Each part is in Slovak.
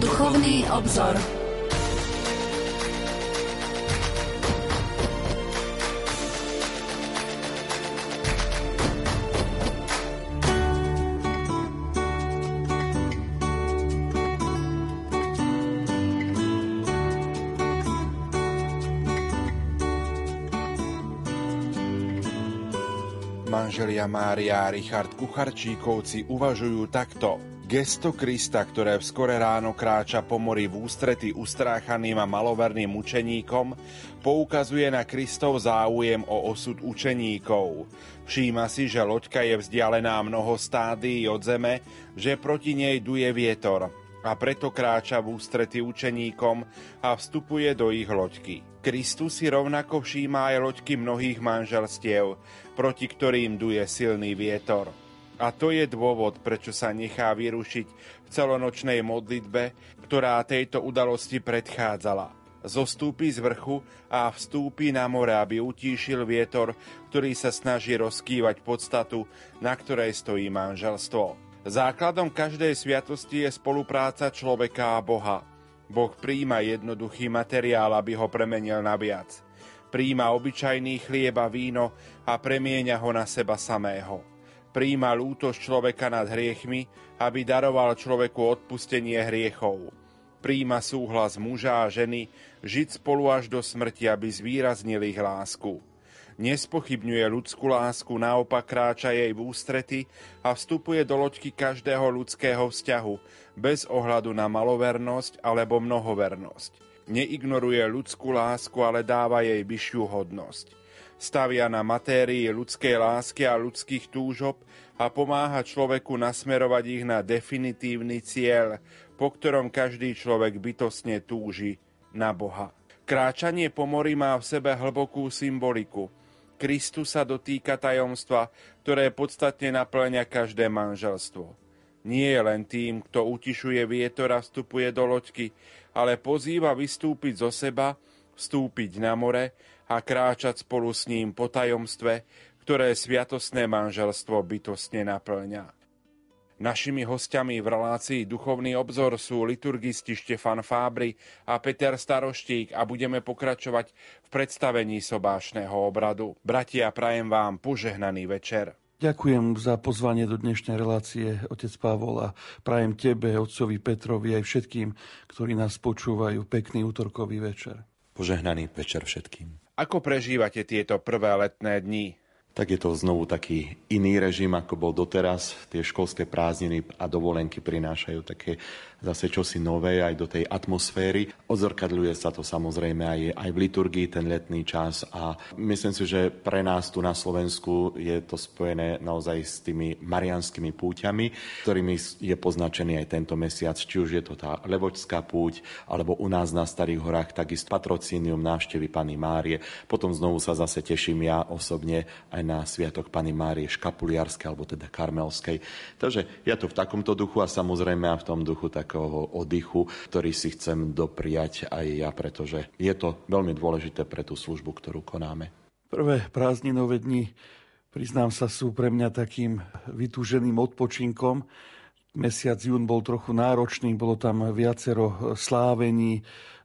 Duchovný obzor. Manželia Mária a Richard Kucharčíkovci uvažujú takto. Gesto Krista, ktoré v skore ráno kráča po mori v ústrety ustráchaným a maloverným učeníkom, poukazuje na Kristov záujem o osud učeníkov. Všíma si, že loďka je vzdialená mnoho stádií od zeme, že proti nej duje vietor a preto kráča v ústrety učeníkom a vstupuje do ich loďky. Kristus si rovnako všíma aj loďky mnohých manželstiev, proti ktorým duje silný vietor. A to je dôvod, prečo sa nechá vyrušiť v celonočnej modlitbe, ktorá tejto udalosti predchádzala. Zostúpi z vrchu a vstúpi na more, aby utíšil vietor, ktorý sa snaží rozkývať podstatu, na ktorej stojí manželstvo. Základom každej sviatosti je spolupráca človeka a Boha. Boh príjma jednoduchý materiál, aby ho premenil na viac. Príjma obyčajný chlieb a víno a premieňa ho na seba samého príjma lútosť človeka nad hriechmi, aby daroval človeku odpustenie hriechov. Príjma súhlas muža a ženy žiť spolu až do smrti, aby zvýraznili ich lásku. Nespochybňuje ľudskú lásku, naopak kráča jej v ústrety a vstupuje do loďky každého ľudského vzťahu, bez ohľadu na malovernosť alebo mnohovernosť. Neignoruje ľudskú lásku, ale dáva jej vyššiu hodnosť stavia na matérii ľudskej lásky a ľudských túžob a pomáha človeku nasmerovať ich na definitívny cieľ, po ktorom každý človek bytostne túži na Boha. Kráčanie po mori má v sebe hlbokú symboliku. Kristus sa dotýka tajomstva, ktoré podstatne naplňa každé manželstvo. Nie je len tým, kto utišuje vietor a vstupuje do loďky, ale pozýva vystúpiť zo seba, vstúpiť na more a kráčať spolu s ním po tajomstve, ktoré sviatosné manželstvo bytostne naplňa. Našimi hostiami v relácii Duchovný obzor sú liturgisti Štefan Fábry a Peter Staroštík a budeme pokračovať v predstavení sobášneho obradu. Bratia, prajem vám požehnaný večer. Ďakujem za pozvanie do dnešnej relácie, otec Pavol, a prajem tebe, otcovi Petrovi, aj všetkým, ktorí nás počúvajú. Pekný útorkový večer. Požehnaný večer všetkým. Ako prežívate tieto prvé letné dni? Tak je to znovu taký iný režim, ako bol doteraz. Tie školské prázdniny a dovolenky prinášajú také zase čosi nové aj do tej atmosféry. Odzrkadľuje sa to samozrejme aj, aj v liturgii ten letný čas a myslím si, že pre nás tu na Slovensku je to spojené naozaj s tými marianskými púťami, ktorými je poznačený aj tento mesiac, či už je to tá Levočská púť, alebo u nás na Starých horách takisto patrocínium návštevy Pany Márie. Potom znovu sa zase teším ja osobne aj na Sviatok Pany Márie Škapuliarskej, alebo teda Karmelskej. Takže ja to v takomto duchu a samozrejme a v tom duchu tak takého oddychu, ktorý si chcem dopriať aj ja, pretože je to veľmi dôležité pre tú službu, ktorú konáme. Prvé prázdninové dni, priznám sa, sú pre mňa takým vytúženým odpočinkom. Mesiac jún bol trochu náročný, bolo tam viacero slávení,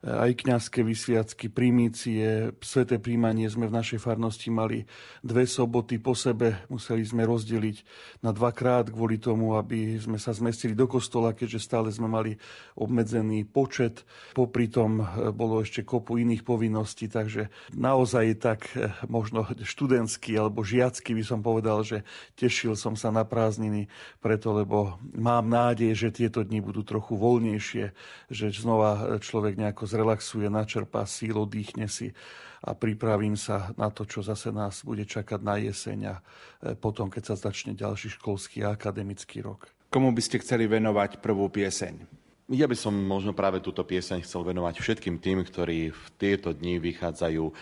aj kňazské vysviacky, primície, sveté príjmanie sme v našej farnosti mali dve soboty po sebe, museli sme rozdeliť na dvakrát kvôli tomu, aby sme sa zmestili do kostola, keďže stále sme mali obmedzený počet. Popri tom e, bolo ešte kopu iných povinností, takže naozaj tak e, možno študentský alebo žiacky by som povedal, že tešil som sa na prázdniny, preto lebo mám nádej, že tieto dni budú trochu voľnejšie, že znova človek nejako zrelaxuje, načerpá síl, oddychne si a pripravím sa na to, čo zase nás bude čakať na jeseň a e, potom, keď sa začne ďalší školský a akademický rok. Komu by ste chceli venovať prvú pieseň? Ja by som možno práve túto pieseň chcel venovať všetkým tým, ktorí v tieto dni vychádzajú e,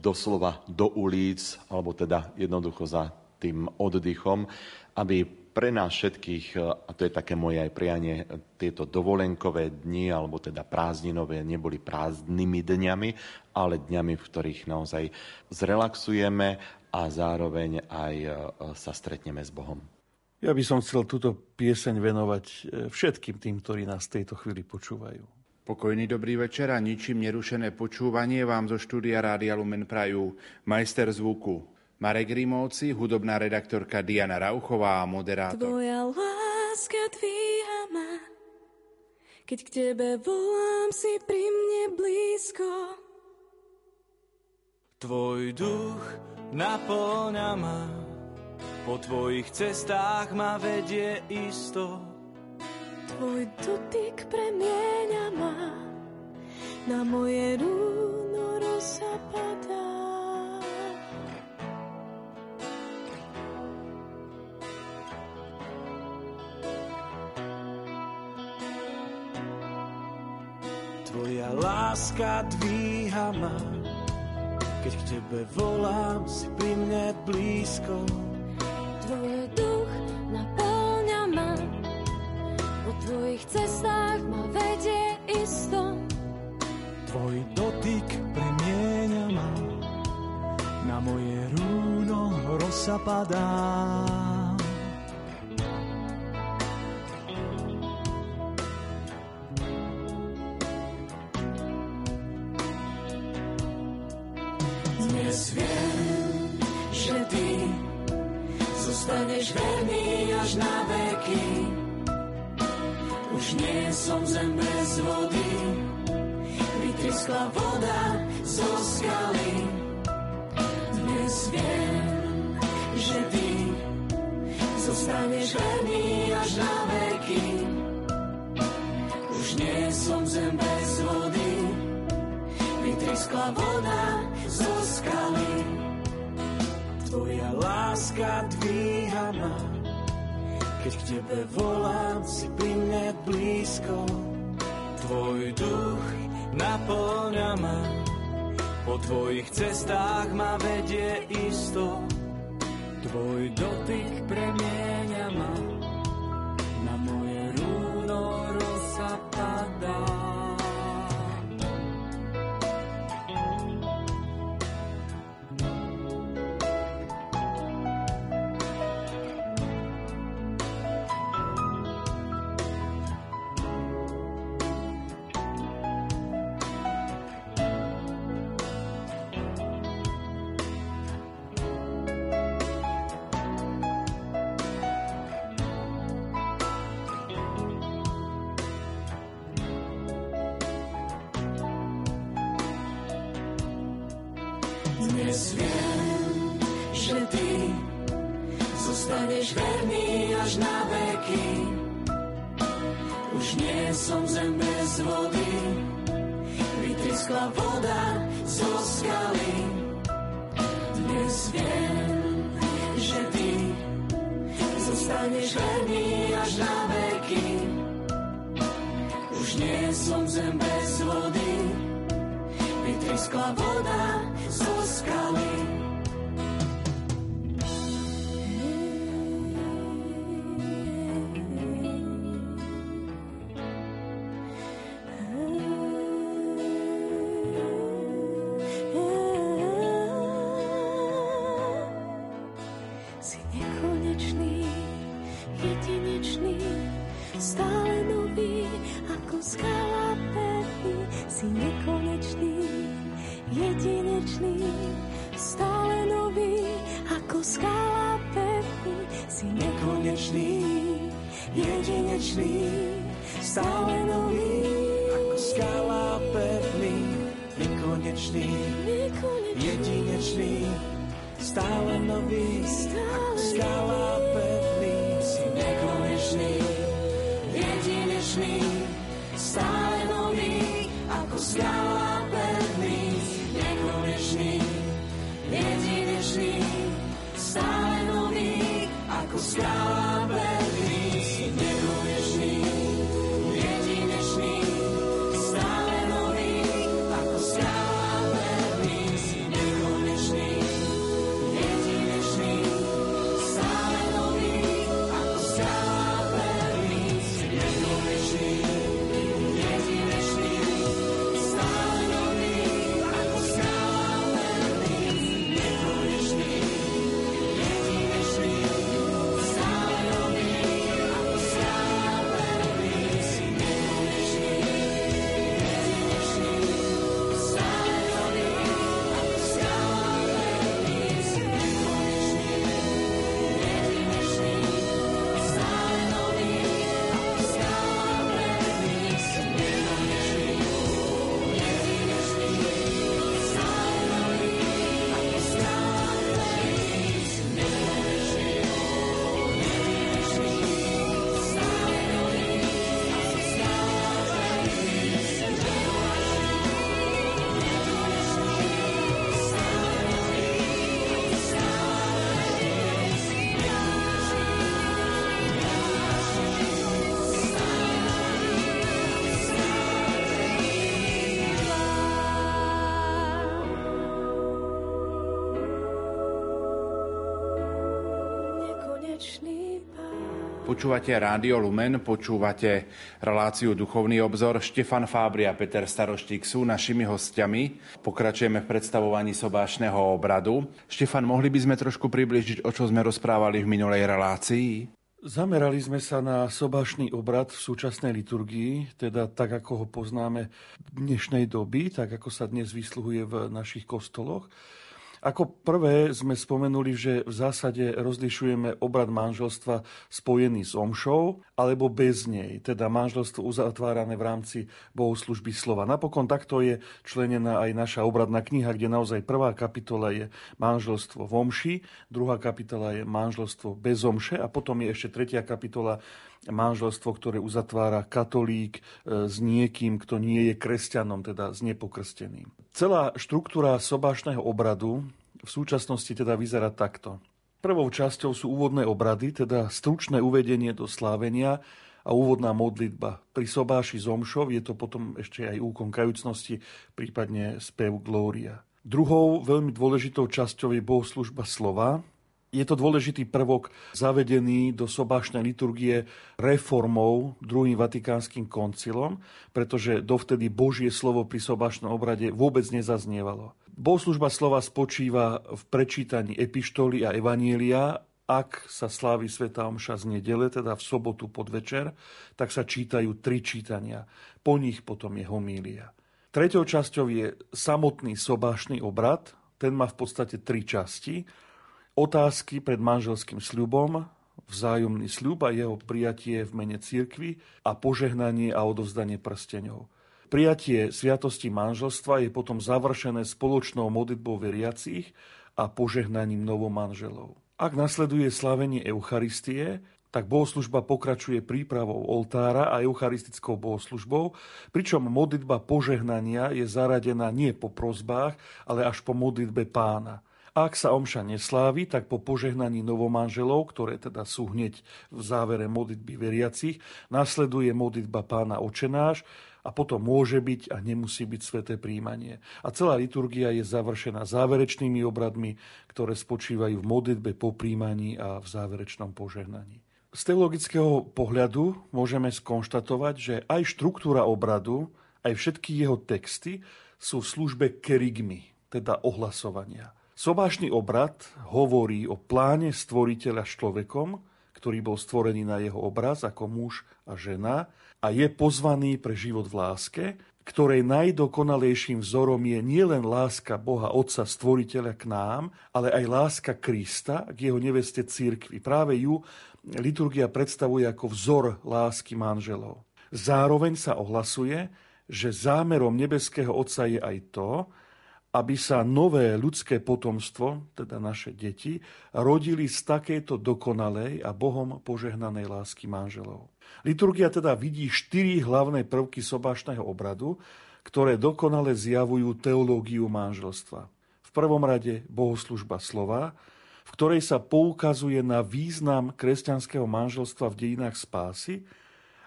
doslova do ulic, alebo teda jednoducho za tým oddychom, aby pre nás všetkých, a to je také moje aj prianie, tieto dovolenkové dni, alebo teda prázdninové, neboli prázdnymi dňami, ale dňami, v ktorých naozaj zrelaxujeme a zároveň aj sa stretneme s Bohom. Ja by som chcel túto pieseň venovať e, všetkým tým, ktorí nás v tejto chvíli počúvajú. Pokojný dobrý večer a ničím nerušené počúvanie vám zo štúdia Rádia Lumen Prajú majster zvuku Marek Rimovci, hudobná redaktorka Diana Rauchová a moderátor. Tvoja láska dvíha ma, keď k tebe volám si pri mne blízko. Tvoj duch naplňa ma, po tvojich cestách ma vedie isto. Tvoj dotyk premieňa ma, na moje rúno rosa padá. Láska dvíha ma, keď k tebe volám, si pri mne blízko. Tvoj duch naplňa ma, po tvojich cestách ma vedie isto. Tvoj dotyk premieňa ma, na moje rúno rosa padá. Zo skaly. Dnes viem, že ty zostaneš verný až na veky. Už nie som zem bez vody, vytryskla voda zo skaly. Tvoja láska dvíha ma, keď k tebe volám, si pri mne blízko. Tvoj duch naplňa ma, po tvojich cestách ma vedie isto. Tvoj dotyk ma, až na veky. Už nie som zem bez vody, vytryskla voda zo skaly. Dnes viem, Počúvate Rádio Lumen, počúvate reláciu Duchovný obzor. Štefan Fábri a Peter Staroštík sú našimi hostiami. Pokračujeme v predstavovaní sobášneho obradu. Štefan, mohli by sme trošku približiť, o čo sme rozprávali v minulej relácii? Zamerali sme sa na sobášny obrad v súčasnej liturgii, teda tak, ako ho poznáme v dnešnej doby, tak ako sa dnes vysluhuje v našich kostoloch. Ako prvé sme spomenuli, že v zásade rozlišujeme obrad manželstva spojený s omšou alebo bez nej, teda manželstvo uzatvárané v rámci bohoslužby slova. Napokon takto je členená aj naša obradná kniha, kde naozaj prvá kapitola je manželstvo v omši, druhá kapitola je manželstvo bez omše a potom je ešte tretia kapitola manželstvo, ktoré uzatvára katolík e, s niekým, kto nie je kresťanom, teda s nepokrsteným. Celá štruktúra sobášneho obradu v súčasnosti teda vyzerá takto. Prvou časťou sú úvodné obrady, teda stručné uvedenie do slávenia a úvodná modlitba. Pri sobáši zomšov je to potom ešte aj úkon kajúcnosti, prípadne spev Glória. Druhou veľmi dôležitou časťou je bohoslužba slova, je to dôležitý prvok zavedený do sobášnej liturgie reformou druhým vatikánskym koncilom, pretože dovtedy Božie slovo pri sobášnom obrade vôbec nezaznievalo. Bohoslužba slova spočíva v prečítaní epištoly a evanielia. Ak sa slávi Sveta Omša z nedele, teda v sobotu podvečer, tak sa čítajú tri čítania. Po nich potom je homília. Treťou časťou je samotný sobášny obrad. Ten má v podstate tri časti otázky pred manželským sľubom, vzájomný sľub a jeho prijatie v mene cirkvy a požehnanie a odovzdanie prsteňov. Prijatie sviatosti manželstva je potom završené spoločnou modlitbou veriacich a požehnaním novomanželov. Ak nasleduje slavenie Eucharistie, tak bohoslužba pokračuje prípravou oltára a eucharistickou bohoslužbou, pričom modlitba požehnania je zaradená nie po prozbách, ale až po modlitbe pána – ak sa omša neslávi, tak po požehnaní novomanželov, ktoré teda sú hneď v závere modlitby veriacich, nasleduje modlitba pána očenáš a potom môže byť a nemusí byť sveté príjmanie. A celá liturgia je završená záverečnými obradmi, ktoré spočívajú v modlitbe po príjmaní a v záverečnom požehnaní. Z teologického pohľadu môžeme skonštatovať, že aj štruktúra obradu, aj všetky jeho texty sú v službe kerigmy, teda ohlasovania. Sobášny obrad hovorí o pláne stvoriteľa s človekom, ktorý bol stvorený na jeho obraz ako muž a žena a je pozvaný pre život v láske, ktorej najdokonalejším vzorom je nielen láska Boha Otca Stvoriteľa k nám, ale aj láska Krista k jeho neveste církvy. Práve ju liturgia predstavuje ako vzor lásky manželov. Zároveň sa ohlasuje, že zámerom nebeského Otca je aj to, aby sa nové ľudské potomstvo, teda naše deti, rodili z takejto dokonalej a Bohom požehnanej lásky manželov. Liturgia teda vidí štyri hlavné prvky sobášneho obradu, ktoré dokonale zjavujú teológiu manželstva. V prvom rade bohoslužba slova, v ktorej sa poukazuje na význam kresťanského manželstva v dejinách spásy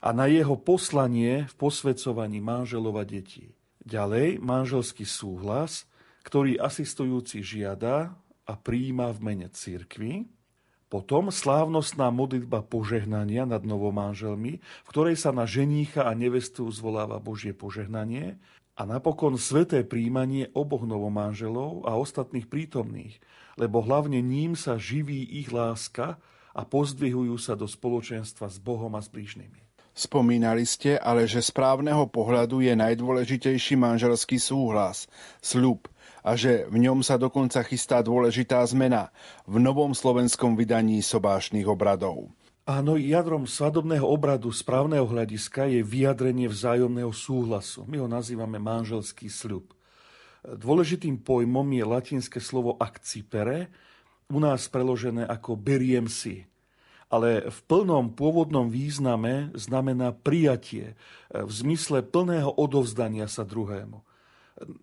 a na jeho poslanie v posvedcovaní manželov a detí. Ďalej manželský súhlas – ktorý asistujúci žiada a príjima v mene cirkvi. Potom slávnostná modlitba požehnania nad novomanželmi, v ktorej sa na ženícha a nevestu zvoláva Božie požehnanie. A napokon sveté príjmanie oboch novomanželov a ostatných prítomných, lebo hlavne ním sa živí ich láska a pozdvihujú sa do spoločenstva s Bohom a s blížnymi. Spomínali ste ale, že z právneho pohľadu je najdôležitejší manželský súhlas, sľub, a že v ňom sa dokonca chystá dôležitá zmena v novom slovenskom vydaní sobášnych obradov. Áno, jadrom svadobného obradu správneho hľadiska je vyjadrenie vzájomného súhlasu. My ho nazývame manželský sľub. Dôležitým pojmom je latinské slovo akcipere, u nás preložené ako beriem si. Ale v plnom pôvodnom význame znamená prijatie v zmysle plného odovzdania sa druhému.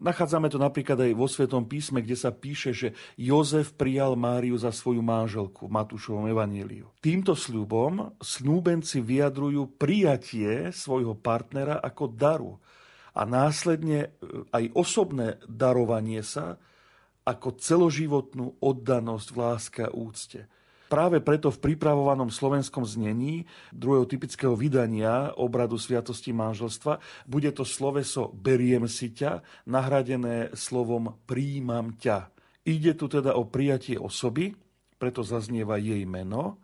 Nachádzame to napríklad aj vo Svetom písme, kde sa píše, že Jozef prijal Máriu za svoju manželku v Matúšovom evaníliu. Týmto sľubom snúbenci vyjadrujú prijatie svojho partnera ako daru a následne e, aj osobné darovanie sa ako celoživotnú oddanosť v láske a úcte. Práve preto v pripravovanom slovenskom znení druhého typického vydania obradu Sviatosti manželstva bude to sloveso beriem si ťa nahradené slovom príjmam ťa. Ide tu teda o prijatie osoby, preto zaznieva jej meno,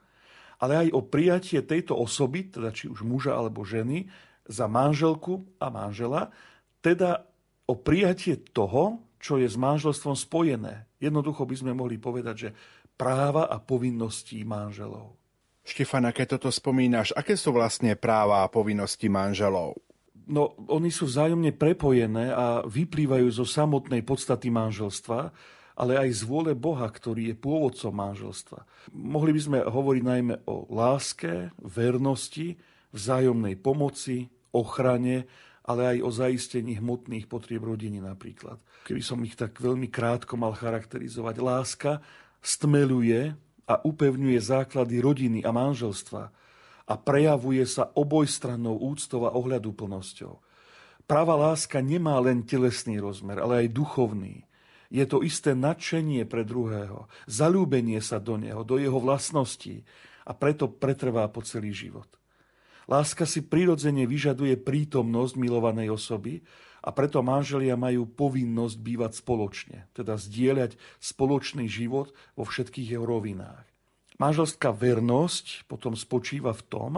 ale aj o prijatie tejto osoby, teda či už muža alebo ženy, za manželku a manžela, teda o prijatie toho, čo je s manželstvom spojené. Jednoducho by sme mohli povedať, že práva a povinností manželov. Štefana, keď toto spomínaš, aké sú vlastne práva a povinnosti manželov? No, oni sú vzájomne prepojené a vyplývajú zo samotnej podstaty manželstva, ale aj z vôle Boha, ktorý je pôvodcom manželstva. Mohli by sme hovoriť najmä o láske, vernosti, vzájomnej pomoci, ochrane, ale aj o zaistení hmotných potrieb rodiny napríklad. Keby som ich tak veľmi krátko mal charakterizovať. Láska stmeluje a upevňuje základy rodiny a manželstva a prejavuje sa obojstrannou úctou a ohľaduplnosťou. Práva láska nemá len telesný rozmer, ale aj duchovný. Je to isté nadšenie pre druhého, zalúbenie sa do neho, do jeho vlastností a preto pretrvá po celý život. Láska si prirodzene vyžaduje prítomnosť milovanej osoby a preto manželia majú povinnosť bývať spoločne, teda zdieľať spoločný život vo všetkých jeho rovinách. Manželská vernosť potom spočíva v tom,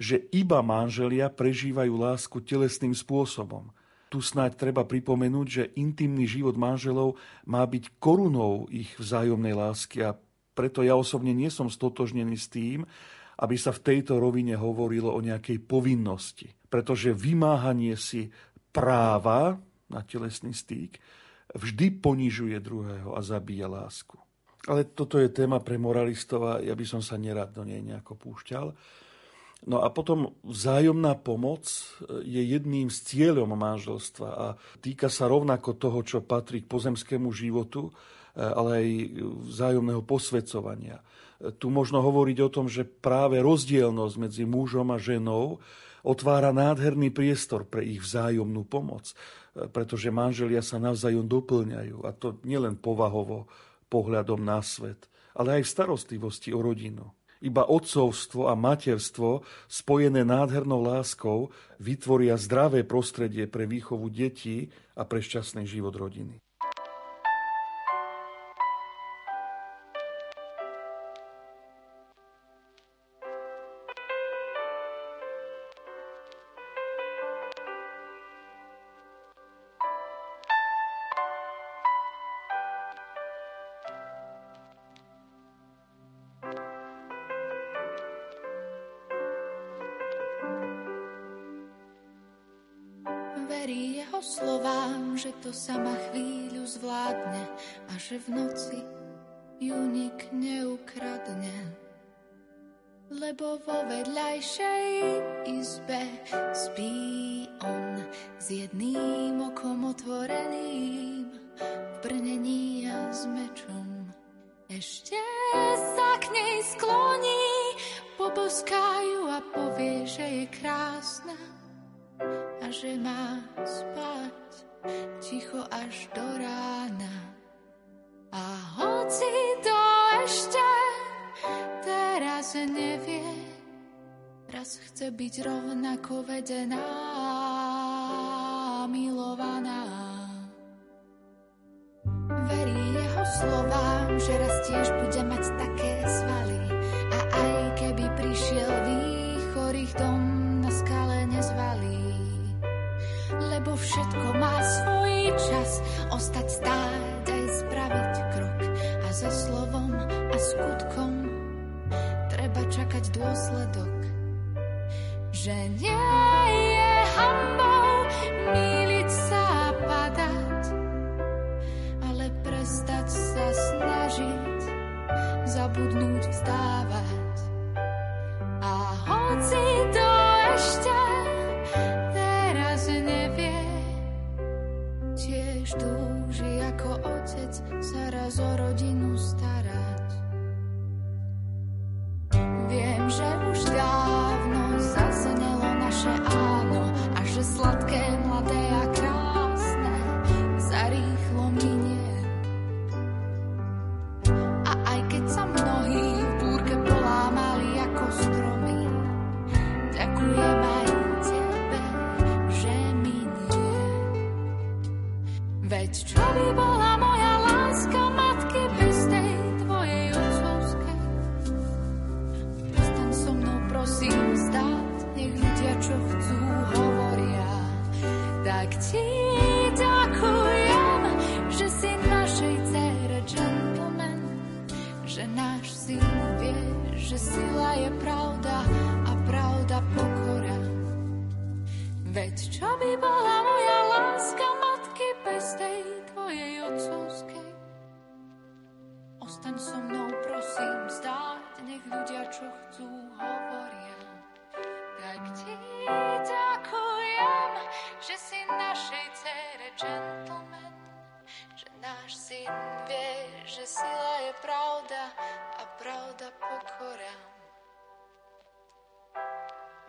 že iba manželia prežívajú lásku telesným spôsobom. Tu snáď treba pripomenúť, že intimný život manželov má byť korunou ich vzájomnej lásky a preto ja osobne nie som stotožnený s tým, aby sa v tejto rovine hovorilo o nejakej povinnosti. Pretože vymáhanie si práva na telesný styk vždy ponižuje druhého a zabíja lásku. Ale toto je téma pre moralistov a ja by som sa nerad do nej nejako púšťal. No a potom vzájomná pomoc je jedným z cieľom manželstva a týka sa rovnako toho, čo patrí k pozemskému životu, ale aj vzájomného posvedcovania. Tu možno hovoriť o tom, že práve rozdielnosť medzi mužom a ženou otvára nádherný priestor pre ich vzájomnú pomoc, pretože manželia sa navzájom doplňajú a to nielen povahovo, pohľadom na svet, ale aj v starostlivosti o rodinu. Iba otcovstvo a materstvo, spojené nádhernou láskou, vytvoria zdravé prostredie pre výchovu detí a pre šťastný život rodiny. To sama chvíľu zvládne a že v noci ju nik neukradne. Lebo vo vedľajšej izbe spí on s jedným okom otvoreným v brnení a s mečom. Ešte sa k nej skloní, poboskajú a povie, že je krásna a že má spať ticho až do rána. A hoci to ešte teraz nevie, raz chce byť rovnako vedená, milovaná. Verí jeho slovám, že raz tiež bude mať také svaly všetko má svoj čas. Ostať stáť aj spraviť krok a za slovom a skutkom treba čakať dôsledok. Že nie je hambou míliť sa a padať, ale prestať sa snažiť, zabudnúť vzdávať. A hoci tiež túži ako otec sa raz o rodinu starať.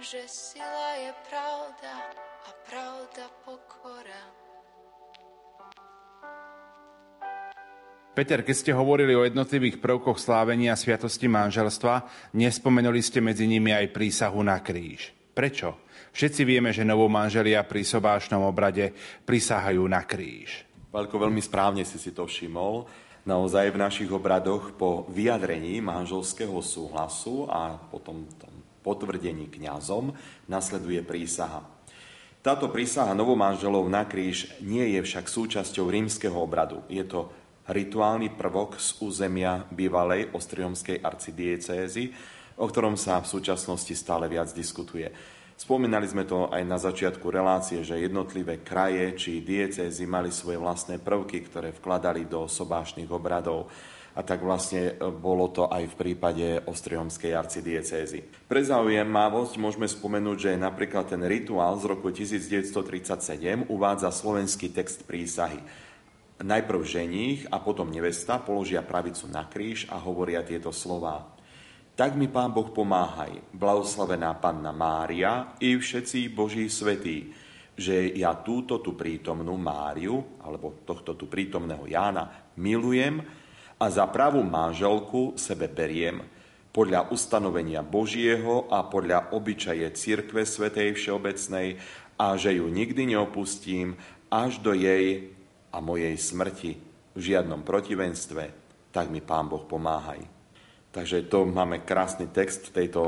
Že sila je pravda a pravda pokora. Peter, keď ste hovorili o jednotlivých prvkoch slávenia sviatosti manželstva, nespomenuli ste medzi nimi aj prísahu na kríž. Prečo? Všetci vieme, že novomanželia pri sobášnom obrade prisahajú na kríž. Veľko veľmi správne si si to všimol. Naozaj v našich obradoch po vyjadrení manželského súhlasu a potom tom potvrdení kňazom nasleduje prísaha. Táto prísaha novomanželov na kríž nie je však súčasťou rímskeho obradu. Je to rituálny prvok z územia bývalej ostriomskej arcidiecézy, o ktorom sa v súčasnosti stále viac diskutuje. Spomínali sme to aj na začiatku relácie, že jednotlivé kraje či diecézy mali svoje vlastné prvky, ktoré vkladali do sobášnych obradov. A tak vlastne e, bolo to aj v prípade Ostriomskej arcidiecézy. Pre zaujímavosť môžeme spomenúť, že napríklad ten rituál z roku 1937 uvádza slovenský text prísahy najprv ženích a potom nevesta položia pravicu na kríž a hovoria tieto slová. Tak mi Pán Boh pomáhaj, blahoslavená Panna Mária i všetci Boží svetí, že ja túto tu prítomnú Máriu, alebo tohto tu prítomného Jána, milujem a za pravú manželku sebe beriem, podľa ustanovenia Božieho a podľa obyčaje Cirkve Svetej Všeobecnej a že ju nikdy neopustím až do jej a mojej smrti v žiadnom protivenstve, tak mi Pán Boh pomáhaj. Takže to máme krásny text tejto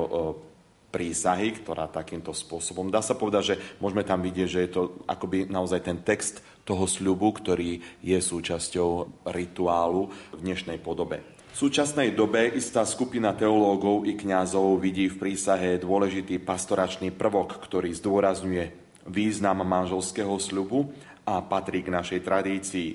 prísahy, ktorá takýmto spôsobom, dá sa povedať, že môžeme tam vidieť, že je to akoby naozaj ten text toho sľubu, ktorý je súčasťou rituálu v dnešnej podobe. V súčasnej dobe istá skupina teológov i kňazov vidí v prísahe dôležitý pastoračný prvok, ktorý zdôrazňuje význam manželského sľubu a patrí k našej tradícii.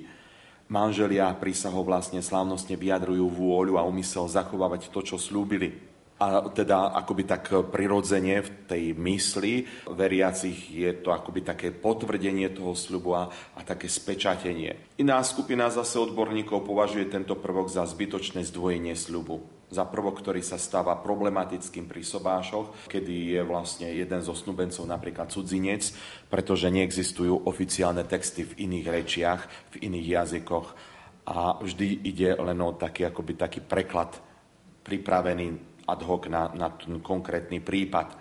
Manželia prísahov vlastne slávnostne vyjadrujú vôľu a umysel zachovávať to, čo slúbili. A teda akoby tak prirodzene v tej mysli veriacich je to akoby také potvrdenie toho sľubu a, a také spečatenie. Iná skupina zase odborníkov považuje tento prvok za zbytočné zdvojenie sľubu za prvok, ktorý sa stáva problematickým pri sobášoch, kedy je vlastne jeden zo snubencov napríklad cudzinec, pretože neexistujú oficiálne texty v iných rečiach, v iných jazykoch a vždy ide len o taký, akoby taký preklad pripravený ad hoc na, na ten konkrétny prípad.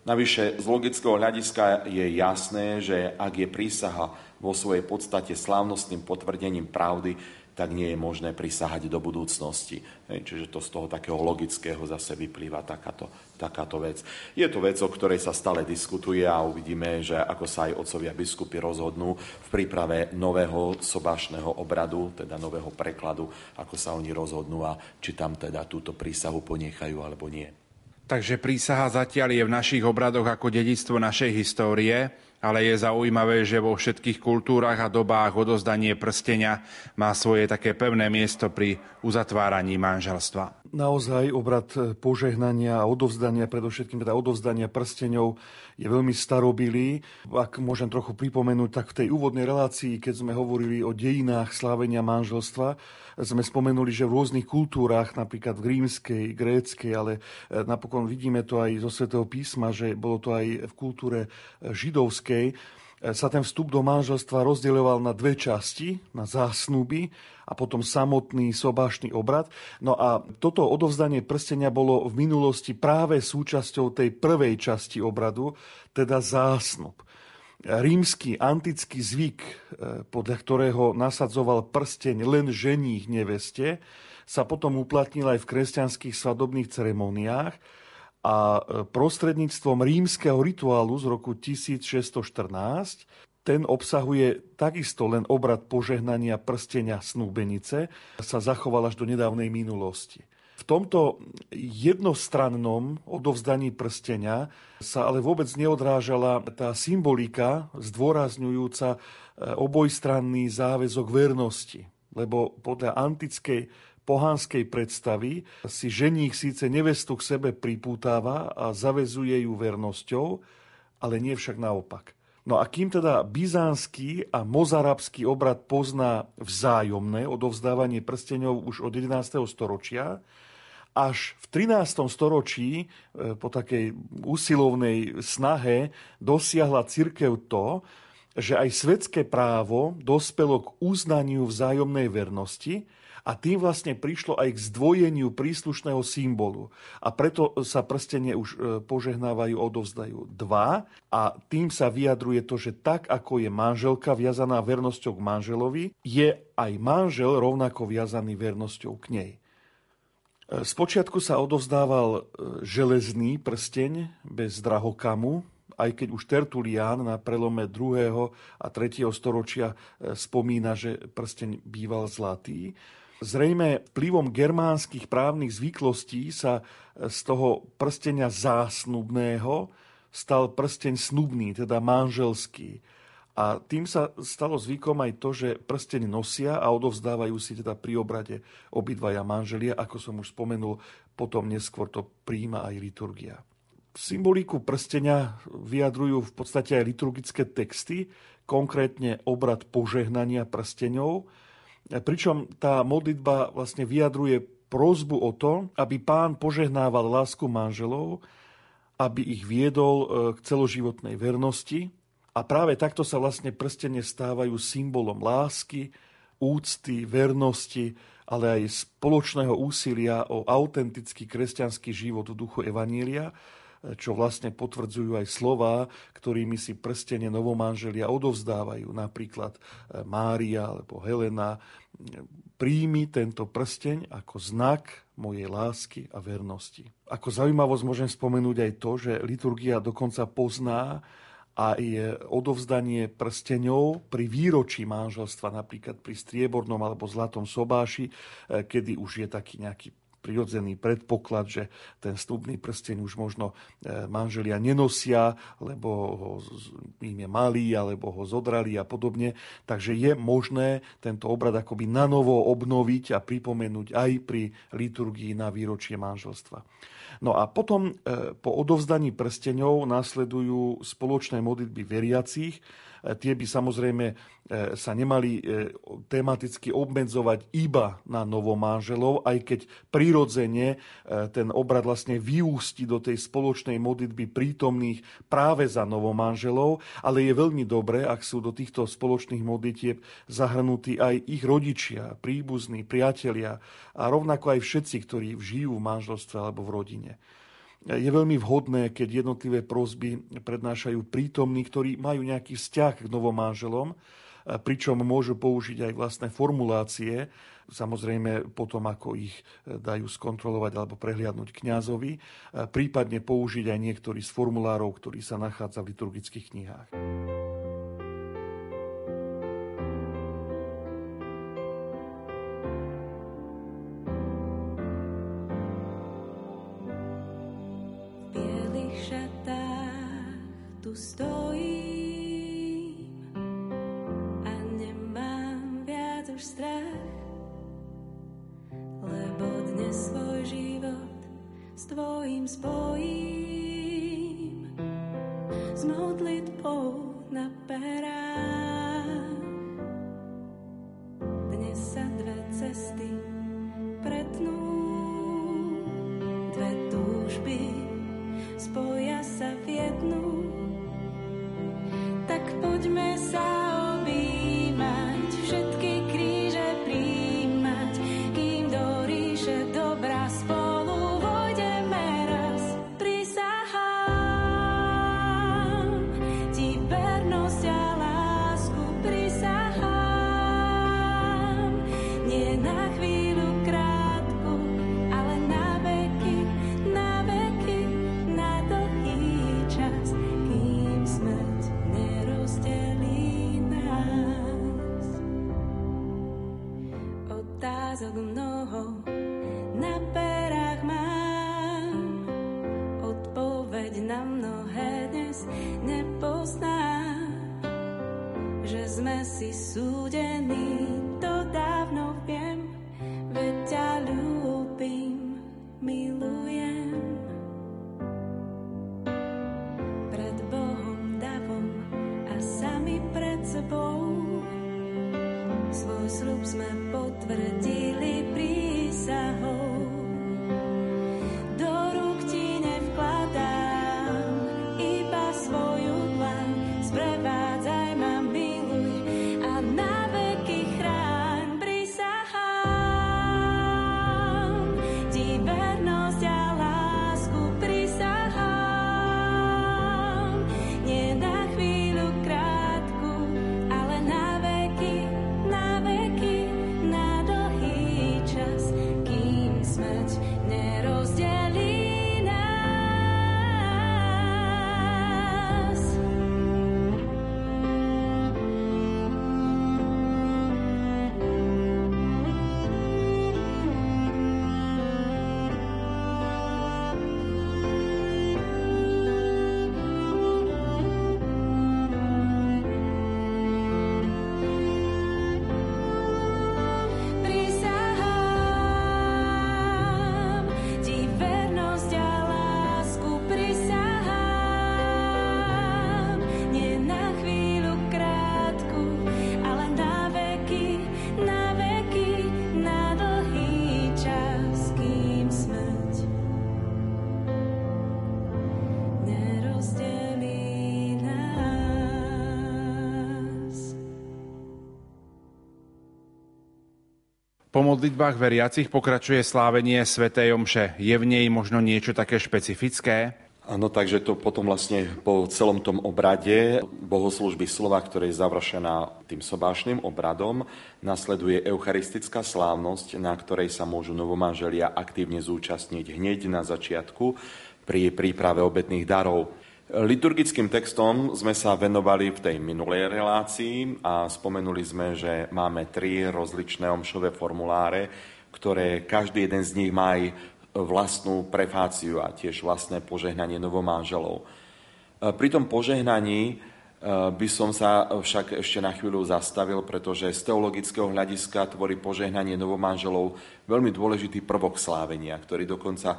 Navyše z logického hľadiska je jasné, že ak je prísaha vo svojej podstate slávnostným potvrdením pravdy, tak nie je možné prisahať do budúcnosti. Čiže to z toho takého logického zase vyplýva takáto, takáto vec. Je to vec, o ktorej sa stále diskutuje a uvidíme, že ako sa aj otcovia biskupy rozhodnú v príprave nového sobašného obradu, teda nového prekladu, ako sa oni rozhodnú a či tam teda túto prísahu ponechajú alebo nie. Takže prísaha zatiaľ je v našich obradoch ako dedictvo našej histórie, ale je zaujímavé, že vo všetkých kultúrach a dobách odozdanie prstenia má svoje také pevné miesto pri uzatváraní manželstva. Naozaj obrad požehnania a odovzdania, predovšetkým teda odovzdania prsteňov je veľmi starobilý. Ak môžem trochu pripomenúť, tak v tej úvodnej relácii, keď sme hovorili o dejinách slávenia manželstva, sme spomenuli, že v rôznych kultúrach, napríklad v rímskej, gréckej, ale e, napokon vidíme to aj zo svätého písma, že bolo to aj v kultúre židovskej, e, sa ten vstup do manželstva rozdeľoval na dve časti, na zásnuby a potom samotný sobášny obrad. No a toto odovzdanie prstenia bolo v minulosti práve súčasťou tej prvej časti obradu, teda zásnub rímsky antický zvyk, e, podľa ktorého nasadzoval prsteň len ženích neveste, sa potom uplatnil aj v kresťanských svadobných ceremoniách a e, prostredníctvom rímskeho rituálu z roku 1614 ten obsahuje takisto len obrad požehnania prstenia snúbenice, sa zachoval až do nedávnej minulosti. V tomto jednostrannom odovzdaní prstenia sa ale vôbec neodrážala tá symbolika zdôrazňujúca e, obojstranný záväzok vernosti. Lebo podľa antickej pohanskej predstavy si ženích síce nevestu k sebe pripútáva a zavezuje ju vernosťou, ale nie však naopak. No a kým teda byzantský a mozarabský obrad pozná vzájomné odovzdávanie prsteňov už od 11. storočia, až v 13. storočí e, po takej usilovnej snahe dosiahla cirkev to, že aj svetské právo dospelo k uznaniu vzájomnej vernosti a tým vlastne prišlo aj k zdvojeniu príslušného symbolu. A preto sa prstenie už e, požehnávajú, odovzdajú dva a tým sa vyjadruje to, že tak ako je manželka viazaná vernosťou k manželovi, je aj manžel rovnako viazaný vernosťou k nej. Spočiatku e, sa odovzdával e, železný prsteň bez drahokamu, aj keď už Tertulián na prelome 2. a 3. storočia spomína, že prsteň býval zlatý. Zrejme vplyvom germánskych právnych zvyklostí sa z toho prstenia zásnubného stal prsteň snubný, teda manželský. A tým sa stalo zvykom aj to, že prsteň nosia a odovzdávajú si teda pri obrade obidvaja manželia, ako som už spomenul, potom neskôr to príjma aj liturgia. Symboliku prstenia vyjadrujú v podstate aj liturgické texty, konkrétne obrad požehnania prsteňov, Pričom tá modlitba vlastne vyjadruje prozbu o to, aby pán požehnával lásku manželov, aby ich viedol e, k celoživotnej vernosti. A práve takto sa vlastne prstenie stávajú symbolom lásky, úcty, vernosti, ale aj spoločného úsilia o autentický kresťanský život v duchu Evanília, čo vlastne potvrdzujú aj slová, ktorými si prstenie novomanželia odovzdávajú. Napríklad e, Mária alebo Helena. Príjmi tento prsteň ako znak mojej lásky a vernosti. Ako zaujímavosť môžem spomenúť aj to, že liturgia dokonca pozná a je odovzdanie prsteňov pri výročí manželstva, napríklad pri striebornom alebo zlatom sobáši, e, kedy už je taký nejaký prirodzený predpoklad, že ten stupný prsteň už možno e, manželia nenosia, lebo ho, im je malý, alebo ho zodrali a podobne. Takže je možné tento obrad akoby nanovo obnoviť a pripomenúť aj pri liturgii na výročie manželstva. No a potom e, po odovzdaní prsteňov následujú spoločné modlitby veriacich, tie by samozrejme e, sa nemali e, tematicky obmedzovať iba na novomáželov, aj keď prirodzene ten obrad vlastne vyústi do tej spoločnej modlitby prítomných práve za novomáželov, ale je veľmi dobré, ak sú do týchto spoločných modlitieb zahrnutí aj ich rodičia, príbuzní, priatelia a rovnako aj všetci, ktorí žijú v manželstve alebo v rodine je veľmi vhodné, keď jednotlivé prosby prednášajú prítomní, ktorí majú nejaký vzťah k novomáželom, pričom môžu použiť aj vlastné formulácie, samozrejme potom, ako ich dajú skontrolovať alebo prehliadnúť kňazovi, prípadne použiť aj niektorý z formulárov, ktorý sa nachádza v liturgických knihách. Sami pred sebou svoj slub sme potvrdili prísahou. Po modlitbách veriacich pokračuje slávenie Svetej Omše. Je v nej možno niečo také špecifické? Áno, takže to potom vlastne po celom tom obrade bohoslužby slova, ktorá je završená tým sobášným obradom, nasleduje eucharistická slávnosť, na ktorej sa môžu novomanželia aktívne zúčastniť hneď na začiatku pri príprave obetných darov. Liturgickým textom sme sa venovali v tej minulej relácii a spomenuli sme, že máme tri rozličné omšové formuláre, ktoré každý jeden z nich má aj vlastnú prefáciu a tiež vlastné požehnanie novomáželov. Pri tom požehnaní e, by som sa však ešte na chvíľu zastavil, pretože z teologického hľadiska tvorí požehnanie novomáželov veľmi dôležitý prvok slávenia, ktorý dokonca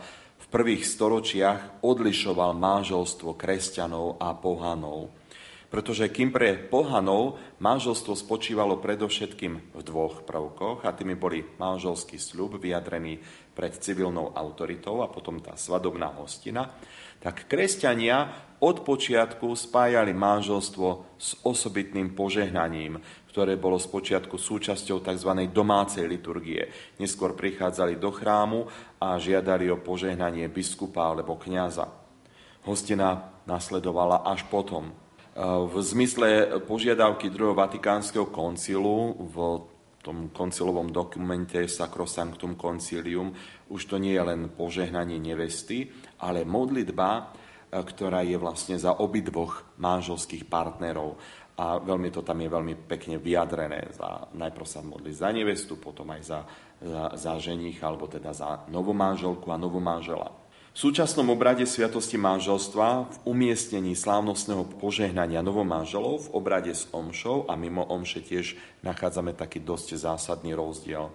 prvých storočiach odlišoval manželstvo kresťanov a pohanov. Pretože kým pre pohanov manželstvo spočívalo predovšetkým v dvoch prvkoch, a tými boli manželský sľub vyjadrený pred civilnou autoritou a potom tá svadobná hostina, tak kresťania od počiatku spájali manželstvo s osobitným požehnaním, ktoré bolo spočiatku súčasťou tzv. domácej liturgie. Neskôr prichádzali do chrámu a žiadali o požehnanie biskupa alebo kniaza. Hostina nasledovala až potom. V zmysle požiadavky druhého Vatikánskeho koncilu v tom koncilovom dokumente Sacrosanctum Concilium už to nie je len požehnanie nevesty, ale modlitba, ktorá je vlastne za obidvoch manželských partnerov a veľmi to tam je veľmi pekne vyjadrené. Za, najprv sa modli za nevestu, potom aj za, za, za ženich, alebo teda za novomanželku a novomanžela. V súčasnom obrade Sviatosti manželstva v umiestnení slávnostného požehnania novomanželov v obrade s omšou a mimo omše tiež nachádzame taký dosť zásadný rozdiel.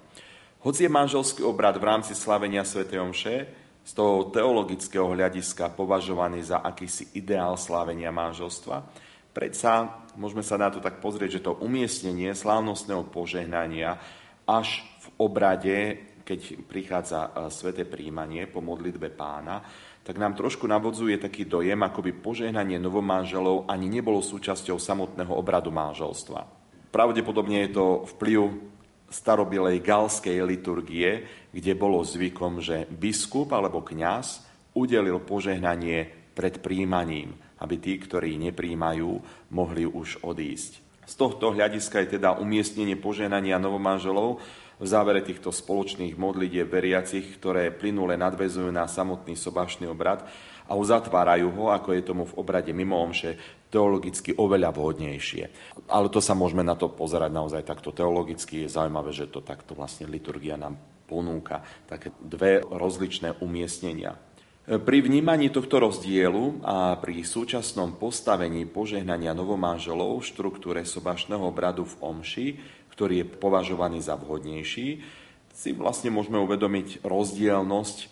Hoci je manželský obrad v rámci slavenia Sv. Omše z toho teologického hľadiska považovaný za akýsi ideál slávenia manželstva, predsa môžeme sa na to tak pozrieť, že to umiestnenie slávnostného požehnania až v obrade, keď prichádza e, sveté príjmanie po modlitbe pána, tak nám trošku navodzuje taký dojem, ako by požehnanie novomanželov ani nebolo súčasťou samotného obradu manželstva. Pravdepodobne je to vplyv starobilej galskej liturgie, kde bolo zvykom, že biskup alebo kňaz udelil požehnanie pred príjmaním aby tí, ktorí nepríjmajú, mohli už odísť. Z tohto hľadiska je teda umiestnenie poženania novomanželov v závere týchto spoločných modlitieb veriacich, ktoré plynule nadvezujú na samotný sobašný obrad a uzatvárajú ho, ako je tomu v obrade mimo omše, teologicky oveľa vhodnejšie. Ale to sa môžeme na to pozerať naozaj takto teologicky. Je zaujímavé, že to takto vlastne liturgia nám ponúka také dve rozličné umiestnenia. Pri vnímaní tohto rozdielu a pri súčasnom postavení požehnania novomáželov v štruktúre sobašného bradu v Omši, ktorý je považovaný za vhodnejší, si vlastne môžeme uvedomiť rozdielnosť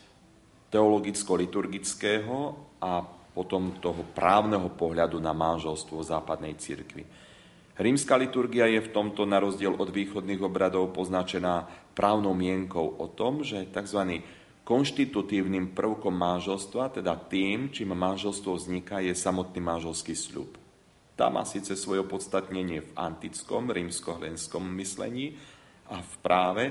teologicko-liturgického a potom toho právneho pohľadu na manželstvo západnej cirkvi. Rímska liturgia je v tomto, na rozdiel od východných obradov, poznačená právnou mienkou o tom, že tzv konštitutívnym prvkom manželstva, teda tým, čím manželstvo vzniká, je samotný manželský sľub. Tá má síce svoje opodstatnenie v antickom, rímsko-hlenskom myslení a v práve,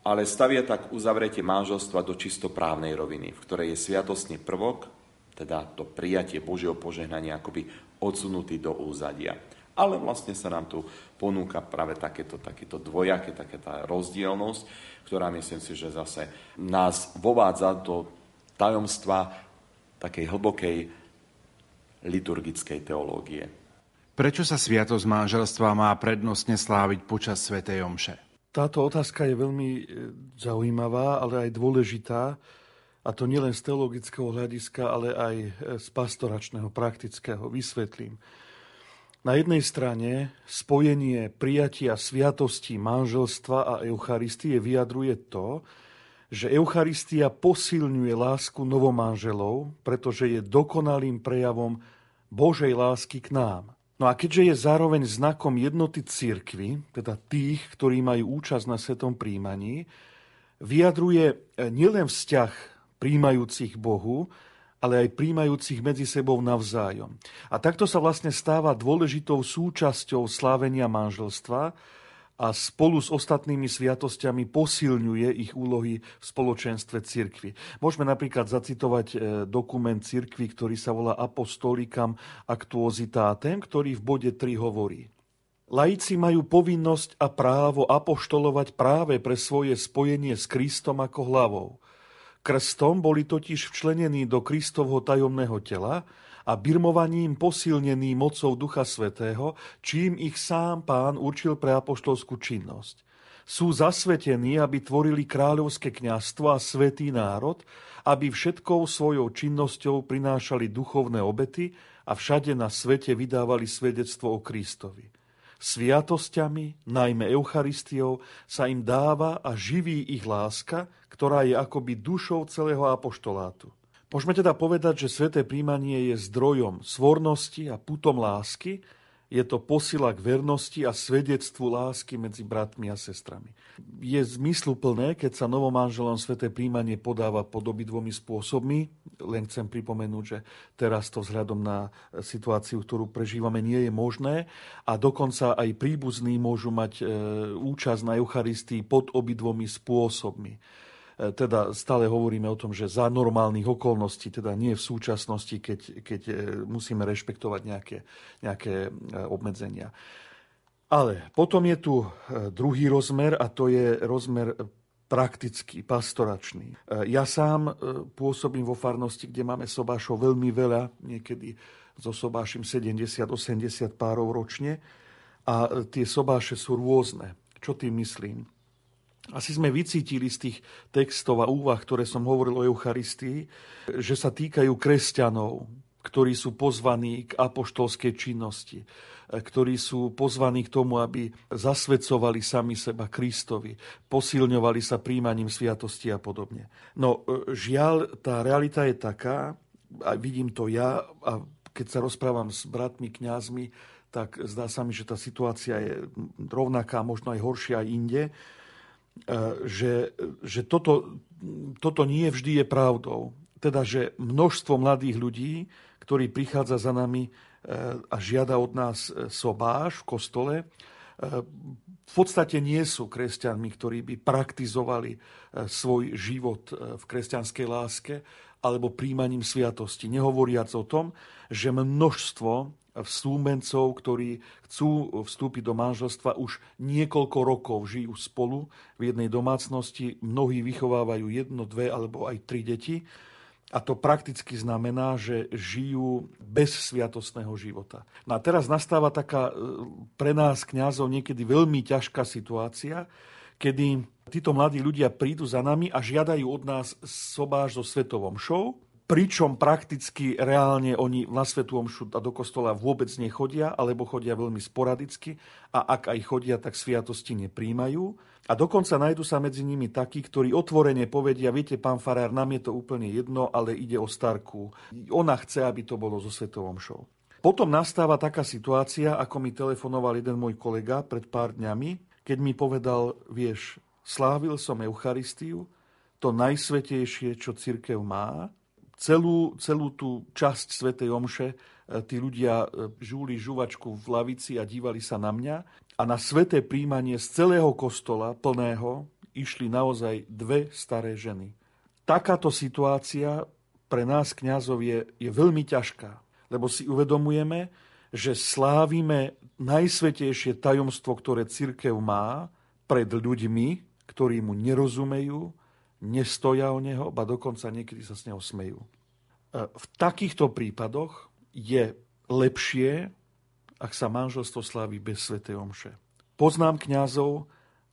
ale stavia tak uzavretie manželstva do čisto právnej roviny, v ktorej je sviatostný prvok, teda to prijatie Božieho požehnania akoby odsunutý do úzadia. Ale vlastne sa nám tu ponúka práve takéto, takéto dvojaké, takéto rozdielnosť, ktorá myslím si, že zase nás vovádza do tajomstva takej hlbokej liturgickej teológie. Prečo sa sviatosť manželstva má prednostne sláviť počas Svetej Omše? Táto otázka je veľmi e, zaujímavá, ale aj dôležitá. A to nielen z teologického hľadiska, ale aj e, z pastoračného, praktického. Vysvetlím. Na jednej strane spojenie prijatia sviatosti manželstva a Eucharistie vyjadruje to, že Eucharistia posilňuje lásku novomanželov, pretože je dokonalým prejavom Božej lásky k nám. No a keďže je zároveň znakom jednoty církvy, teda tých, ktorí majú účasť na svetom príjmaní, vyjadruje nielen vzťah príjmajúcich Bohu, ale aj príjmajúcich medzi sebou navzájom. A takto sa vlastne stáva dôležitou súčasťou slávenia manželstva a spolu s ostatnými sviatosťami posilňuje ich úlohy v spoločenstve cirkvy. Môžeme napríklad zacitovať e, dokument cirkvy, ktorý sa volá Apostolikam Actuositatem, ktorý v bode 3 hovorí. Laici majú povinnosť a právo apoštolovať práve pre svoje spojenie s Kristom ako hlavou – Krstom boli totiž včlenení do Kristovho tajomného tela a birmovaním posilnení mocou Ducha Svetého, čím ich sám pán určil pre apoštolskú činnosť. Sú zasvetení, aby tvorili kráľovské kňazstvo a svetý národ, aby všetkou svojou činnosťou prinášali duchovné obety a všade na svete vydávali svedectvo o Kristovi. Sviatosťami, najmä Eucharistiou, sa im dáva a živí ich láska, ktorá je akoby dušou celého apoštolátu. Môžeme teda povedať, že sveté príjmanie je zdrojom svornosti a putom lásky, je to posila k vernosti a svedectvu lásky medzi bratmi a sestrami. Je zmysluplné, keď sa novomanželom sveté príjmanie podáva pod obidvomi spôsobmi. Len chcem pripomenúť, že teraz to vzhľadom na situáciu, ktorú prežívame, nie je možné a dokonca aj príbuzní môžu mať e, účasť na Eucharistii pod obidvomi spôsobmi. E, teda stále hovoríme o tom, že za normálnych okolností, teda nie v súčasnosti, keď, keď e, musíme rešpektovať nejaké, nejaké e, obmedzenia. Ale potom je tu druhý rozmer a to je rozmer praktický, pastoračný. Ja sám pôsobím vo farnosti, kde máme sobášov veľmi veľa, niekedy so sobášim 70-80 párov ročne a tie sobáše sú rôzne. Čo tým myslím? Asi sme vycítili z tých textov a úvah, ktoré som hovoril o Eucharistii, že sa týkajú kresťanov, ktorí sú pozvaní k apoštolskej činnosti, ktorí sú pozvaní k tomu, aby zasvedcovali sami seba Kristovi, posilňovali sa príjmaním sviatosti a podobne. No žiaľ, tá realita je taká, a vidím to ja, a keď sa rozprávam s bratmi, kňazmi, tak zdá sa mi, že tá situácia je rovnaká, možno aj horšia aj inde, že, že toto, toto nie vždy je pravdou. Teda, že množstvo mladých ľudí, ktorí prichádza za nami e, a žiada od nás e, sobáš v kostole, v podstate nie sú kresťanmi, ktorí by praktizovali svoj život v kresťanskej láske alebo príjmaním sviatosti. Nehovoriac o tom, že množstvo vstúmencov, ktorí chcú vstúpiť do manželstva už niekoľko rokov, žijú spolu v jednej domácnosti, mnohí vychovávajú jedno, dve alebo aj tri deti. A to prakticky znamená, že žijú bez sviatostného života. No a teraz nastáva taká e, pre nás kňazov niekedy veľmi ťažká situácia, kedy títo mladí ľudia prídu za nami a žiadajú od nás sobáš so svetovom show, pričom prakticky reálne oni na Svetu Omšu a do kostola vôbec nechodia, alebo chodia veľmi sporadicky a ak aj chodia, tak sviatosti nepríjmajú. A dokonca nájdu sa medzi nimi takí, ktorí otvorene povedia, viete, pán Farár, nám je to úplne jedno, ale ide o starku. Ona chce, aby to bolo so Svetou Omšou. Potom nastáva taká situácia, ako mi telefonoval jeden môj kolega pred pár dňami, keď mi povedal, vieš, slávil som Eucharistiu, to najsvetejšie, čo církev má, celú, celú tú časť Svetej Omše e, tí ľudia e, žúli žuvačku v lavici a dívali sa na mňa a na sveté príjmanie z celého kostola plného išli naozaj dve staré ženy. Takáto situácia pre nás kňazov je, je veľmi ťažká, lebo si uvedomujeme, že slávime najsvetejšie tajomstvo, ktoré církev má pred ľuďmi, ktorí mu nerozumejú, nestoja o neho, ba dokonca niekedy sa s neho smejú. E, v takýchto prípadoch je lepšie, ak sa manželstvo slávi bez svätej omše. Poznám kňazov,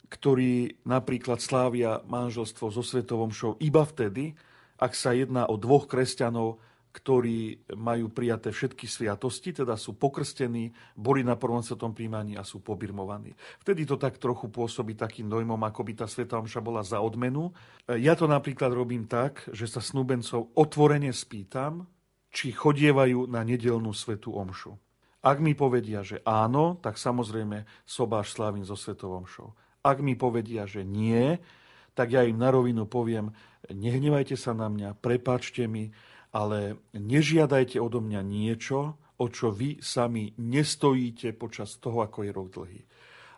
ktorí napríklad slávia manželstvo so svetovom omšou iba vtedy, ak sa jedná o dvoch kresťanov, ktorí majú prijaté všetky sviatosti, teda sú pokrstení, boli na prvom svetom príjmaní a sú pobirmovaní. Vtedy to tak trochu pôsobí takým dojmom, ako by tá sveta omša bola za odmenu. Ja to napríklad robím tak, že sa snúbencov otvorene spýtam, či chodievajú na nedelnú svetú omšu. Ak mi povedia, že áno, tak samozrejme sobáš slávim so svetou omšou. Ak mi povedia, že nie, tak ja im na rovinu poviem, nehnevajte sa na mňa, prepáčte mi, ale nežiadajte odo mňa niečo, o čo vy sami nestojíte počas toho, ako je rok dlhý.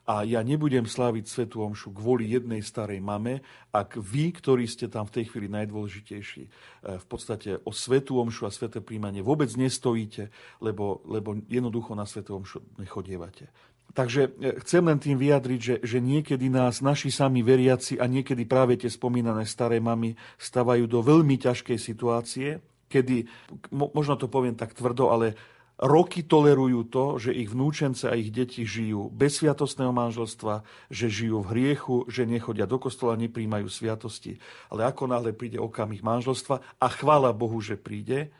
A ja nebudem sláviť Svetu Omšu kvôli jednej starej mame, ak vy, ktorí ste tam v tej chvíli najdôležitejší, e, v podstate o Svetu Omšu a Sveté príjmanie vôbec nestojíte, lebo, lebo jednoducho na Svetu Omšu nechodievate. Takže e, chcem len tým vyjadriť, že, že niekedy nás naši sami veriaci a niekedy práve tie spomínané staré mamy stavajú do veľmi ťažkej situácie, kedy, možno to poviem tak tvrdo, ale roky tolerujú to, že ich vnúčence a ich deti žijú bez sviatostného manželstva, že žijú v hriechu, že nechodia do kostola, nepríjmajú sviatosti. Ale ako náhle príde okamih manželstva a chvála Bohu, že príde,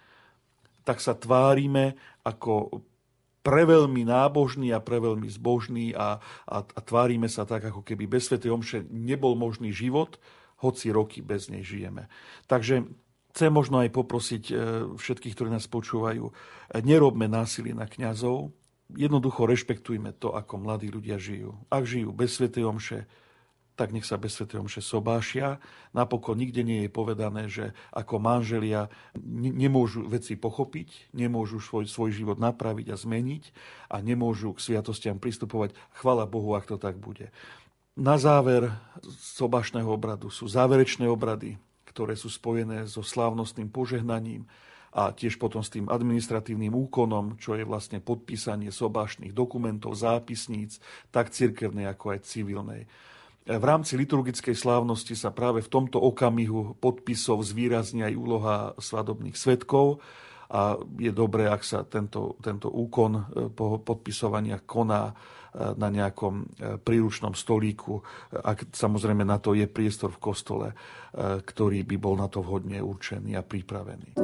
tak sa tvárime ako preveľmi nábožný a preveľmi zbožný a, a, a tvárime sa tak, ako keby bez Sv. Omše nebol možný život, hoci roky bez nej žijeme. Takže Chcem možno aj poprosiť e, všetkých, ktorí nás počúvajú, e, nerobme násilie na kňazov, jednoducho rešpektujme to, ako mladí ľudia žijú. Ak žijú bez Svetej Omše, tak nech sa bez Svetej Omše sobášia. Napokon nikde nie je povedané, že ako manželia nemôžu veci pochopiť, nemôžu svoj, svoj život napraviť a zmeniť a nemôžu k sviatostiam pristupovať. Chvala Bohu, ak to tak bude. Na záver sobašného obradu sú záverečné obrady, ktoré sú spojené so slávnostným požehnaním a tiež potom s tým administratívnym úkonom, čo je vlastne podpísanie sobášnych dokumentov, zápisníc, tak cirkevnej ako aj civilnej. V rámci liturgickej slávnosti sa práve v tomto okamihu podpisov zvýrazní aj úloha svadobných svetkov a je dobré, ak sa tento, tento úkon e, podpisovania koná na nejakom e, príručnom stolíku, ak samozrejme na to je priestor v kostole, e, ktorý by bol na to vhodne určený a pripravený.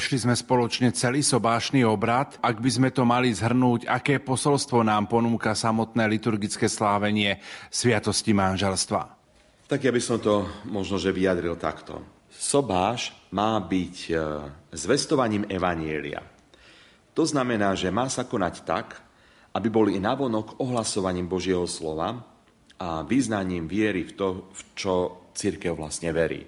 Prešli sme spoločne celý sobášny obrad. Ak by sme to mali zhrnúť, aké posolstvo nám ponúka samotné liturgické slávenie Sviatosti manželstva? Tak ja by som to možno, že vyjadril takto. Sobáš má byť e, zvestovaním Evanielia. To znamená, že má sa konať tak, aby boli navonok ohlasovaním Božieho slova a význaním viery v to, v čo církev vlastne verí.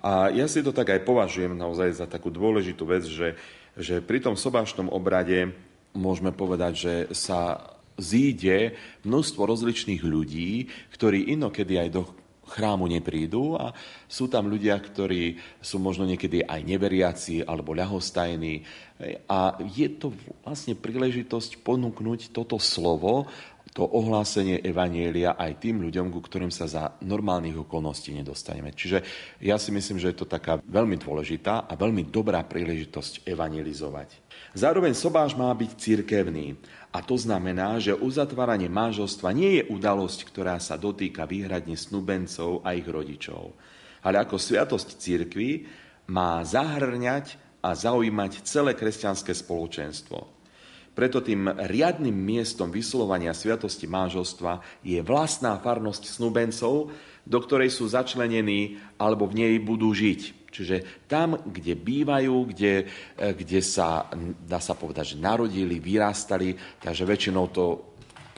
A ja si to tak aj považujem naozaj za takú dôležitú vec, že, že pri tom sobášnom obrade môžeme povedať, že sa zíde množstvo rozličných ľudí, ktorí inokedy aj do chrámu neprídu a sú tam ľudia, ktorí sú možno niekedy aj neveriaci alebo ľahostajní. A je to vlastne príležitosť ponúknuť toto slovo, to ohlásenie Evanielia aj tým ľuďom, ku ktorým sa za normálnych okolností nedostaneme. Čiže ja si myslím, že je to taká veľmi dôležitá a veľmi dobrá príležitosť evangelizovať. Zároveň sobáš má byť církevný a to znamená, že uzatváranie manželstva nie je udalosť, ktorá sa dotýka výhradne snubencov a ich rodičov, ale ako sviatosť církvy má zahrňať a zaujímať celé kresťanské spoločenstvo. Preto tým riadnym miestom vyslovania sviatosti manželstva je vlastná farnosť snubencov, do ktorej sú začlenení alebo v nej budú žiť. Čiže tam, kde bývajú, kde, e, kde sa, dá sa povedať, že narodili, vyrastali, takže väčšinou to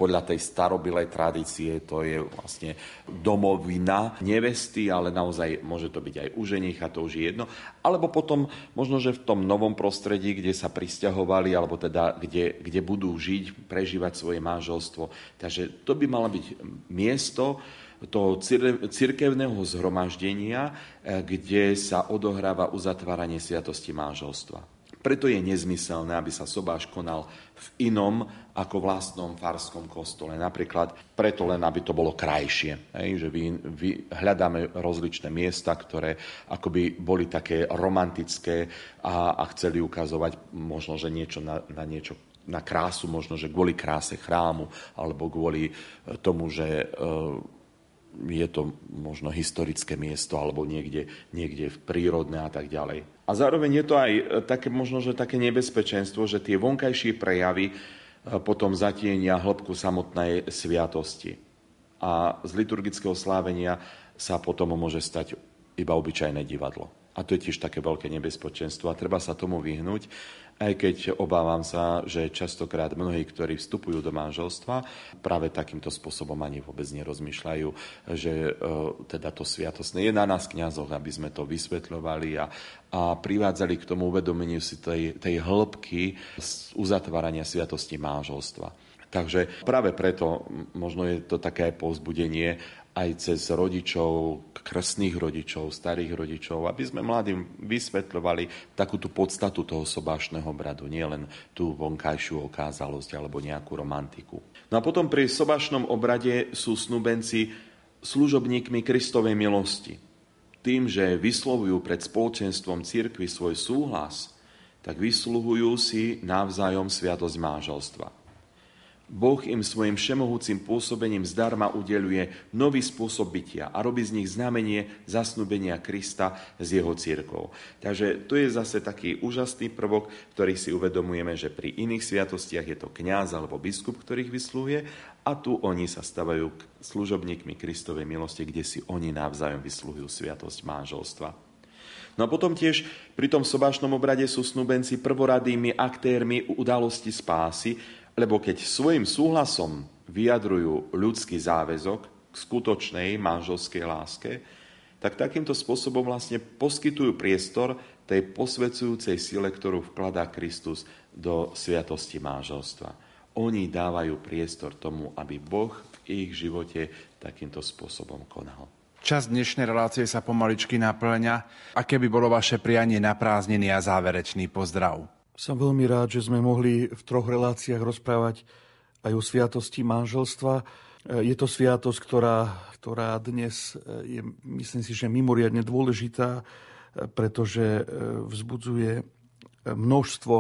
podľa tej starobilej tradície to je vlastne domovina nevesty, ale naozaj môže to byť aj u ženicha, to už je jedno. Alebo potom možno, že v tom novom prostredí, kde sa pristahovali, alebo teda kde, kde budú žiť, prežívať svoje manželstvo. Takže to by malo byť miesto, toho cirkevného zhromaždenia, eh, kde sa odohráva uzatváranie sviatosti manželstva. Preto je nezmyselné, aby sa sobáš konal v inom ako vlastnom farskom kostole. Napríklad preto len, aby to bolo krajšie. Hej, že vy, vy hľadáme rozličné miesta, ktoré akoby boli také romantické a, a chceli ukazovať možno, že niečo na, na niečo na krásu, možno, že kvôli kráse chrámu, alebo kvôli tomu, že e, je to možno historické miesto alebo niekde, niekde v prírodné a tak ďalej. A zároveň je to aj e, také, možno, že také nebezpečenstvo, že tie vonkajšie prejavy e, potom zatienia hĺbku samotnej sviatosti. A z liturgického slávenia sa potom môže stať iba obyčajné divadlo. A to je tiež také veľké nebezpečenstvo a treba sa tomu vyhnúť, aj keď obávam sa, že častokrát mnohí, ktorí vstupujú do manželstva, práve takýmto spôsobom ani vôbec nerozmýšľajú, že e, teda to sviatosné je na nás kňazoch, aby sme to vysvetľovali a, a privádzali k tomu uvedomeniu si tej, tej hĺbky uzatvárania sviatosti manželstva. Takže práve preto možno je to také povzbudenie, aj cez rodičov, krstných rodičov, starých rodičov, aby sme mladým vysvetľovali takú tú podstatu toho sobášneho bradu, nielen tú vonkajšiu okázalosť alebo nejakú romantiku. No a potom pri sobášnom obrade sú snubenci služobníkmi Kristovej milosti. Tým, že vyslovujú pred spoločenstvom cirkvi svoj súhlas, tak vysluhujú si navzájom sviatosť manželstva. Boh im svojim všemohúcim pôsobením zdarma udeluje nový spôsob bytia a robí z nich znamenie zasnubenia Krista s jeho církou. Takže to je zase taký úžasný prvok, ktorý si uvedomujeme, že pri iných sviatostiach je to kňaz alebo biskup, ktorých vyslúhuje a tu oni sa stavajú služobníkmi Kristovej milosti, kde si oni navzájom vyslúhujú sviatosť manželstva. No a potom tiež pri tom sobášnom obrade sú snúbenci prvoradými aktérmi udalosti spásy, lebo keď svojim súhlasom vyjadrujú ľudský záväzok k skutočnej manželskej láske, tak takýmto spôsobom vlastne poskytujú priestor tej posvedzujúcej sile, ktorú vkladá Kristus do sviatosti manželstva. Oni dávajú priestor tomu, aby Boh v ich živote takýmto spôsobom konal. Čas dnešnej relácie sa pomaličky naplňa. Aké by bolo vaše prianie na prázdniny a záverečný pozdrav? Som veľmi rád, že sme mohli v troch reláciách rozprávať aj o sviatosti manželstva. E, je to sviatosť, ktorá, ktorá dnes e, je, myslím si, že mimoriadne dôležitá, e, pretože vzbudzuje množstvo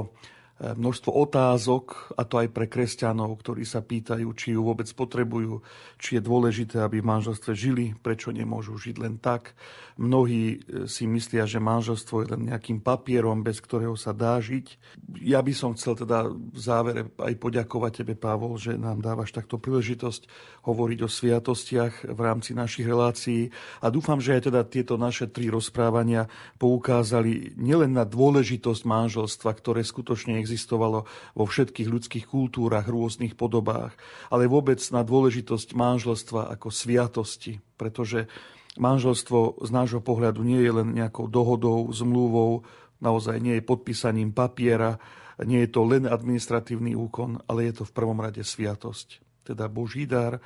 množstvo otázok, a to aj pre kresťanov, ktorí sa pýtajú, či ju vôbec potrebujú, či je dôležité, aby v manželstve žili, prečo nemôžu žiť len tak. Mnohí e, si myslia, že manželstvo je len nejakým papierom, bez ktorého sa dá žiť. Ja by som chcel teda v závere aj poďakovať tebe, Pavol, že nám dávaš takto príležitosť hovoriť o sviatostiach v rámci našich relácií a dúfam, že aj teda tieto naše tri rozprávania poukázali nielen na dôležitosť manželstva, ktoré skutočne existuje, existovalo vo všetkých ľudských kultúrach, rôznych podobách, ale vôbec na dôležitosť manželstva ako sviatosti, pretože manželstvo z nášho pohľadu nie je len nejakou dohodou, zmluvou, naozaj nie je podpísaním papiera, Nie je to len administratívny úkon, ale je to v prvom rade sviatosť. Teda Boží dar,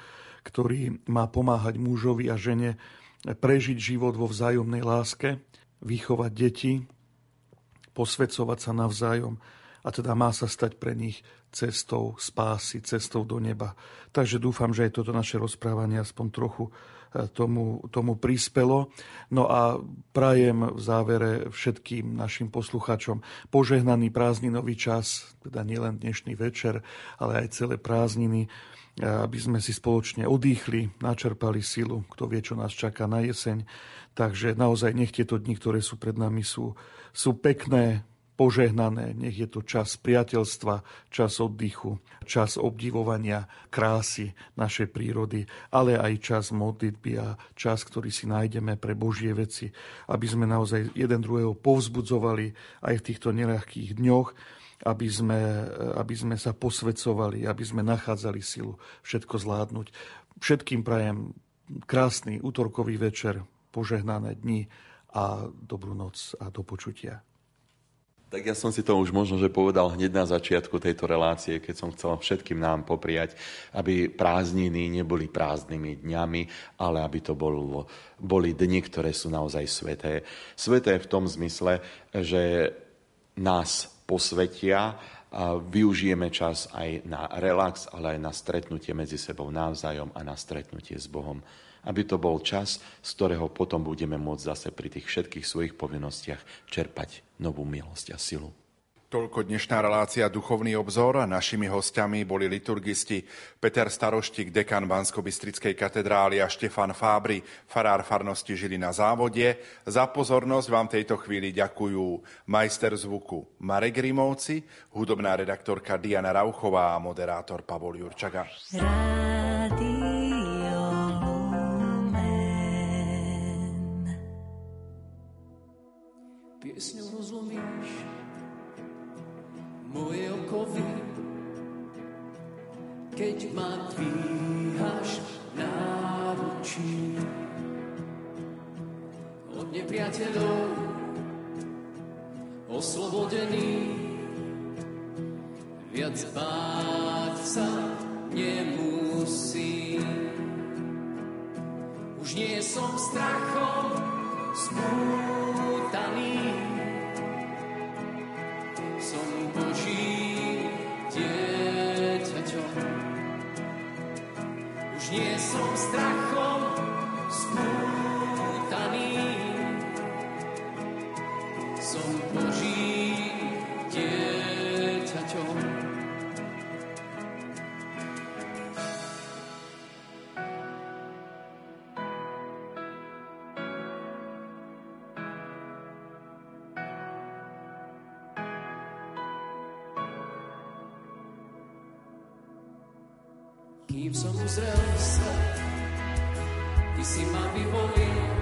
ktorý má pomáhať mužovi a žene prežiť život vo vzájomnej láske, vychovať deti, posvedcovať sa navzájom a teda má sa stať pre nich cestou spásy, cestou do neba. Takže dúfam, že aj toto naše rozprávanie aspoň trochu e, tomu, tomu prispelo. No a prajem v závere všetkým našim posluchačom požehnaný prázdninový čas, teda nielen dnešný večer, ale aj celé prázdniny, e, aby sme si spoločne odýchli, načerpali silu, kto vie, čo nás čaká na jeseň. Takže naozaj nech tieto dni, ktoré sú pred nami, sú, sú pekné, požehnané. Nech je to čas priateľstva, čas oddychu, čas obdivovania krásy našej prírody, ale aj čas modlitby a čas, ktorý si nájdeme pre Božie veci, aby sme naozaj jeden druhého povzbudzovali aj v týchto neľahkých dňoch, aby sme, aby sme sa posvedcovali, aby sme nachádzali silu všetko zvládnuť. Všetkým prajem krásny útorkový večer, požehnané dni a dobrú noc a do počutia. Tak ja som si to už možno, že povedal hneď na začiatku tejto relácie, keď som chcel všetkým nám popriať, aby prázdniny neboli prázdnymi dňami, ale aby to bol, boli dni, ktoré sú naozaj sveté. Sveté v tom zmysle, že nás posvetia a využijeme čas aj na relax, ale aj na stretnutie medzi sebou navzájom a na stretnutie s Bohom aby to bol čas, z ktorého potom budeme môcť zase pri tých všetkých svojich povinnostiach čerpať novú milosť a silu. Toľko dnešná relácia Duchovný obzor našimi hostiami boli liturgisti Peter Staroštík, dekan bansko katedrály a Štefan Fábry, farár farnosti Žili na závode. Za pozornosť vám tejto chvíli ďakujú majster zvuku Marek Rimovci, hudobná redaktorka Diana Rauchová a moderátor Pavol Jurčaga. Rádio. Piesňou rozlomíš moje okovy, keď ma dvíhaš náručí od nepriateľov oslobodený viac báť sa nemusí. Už nie som strachom spútaný, nie som strachom spútaný. Som Kým som uzrel svet, ty si ma vyvolil.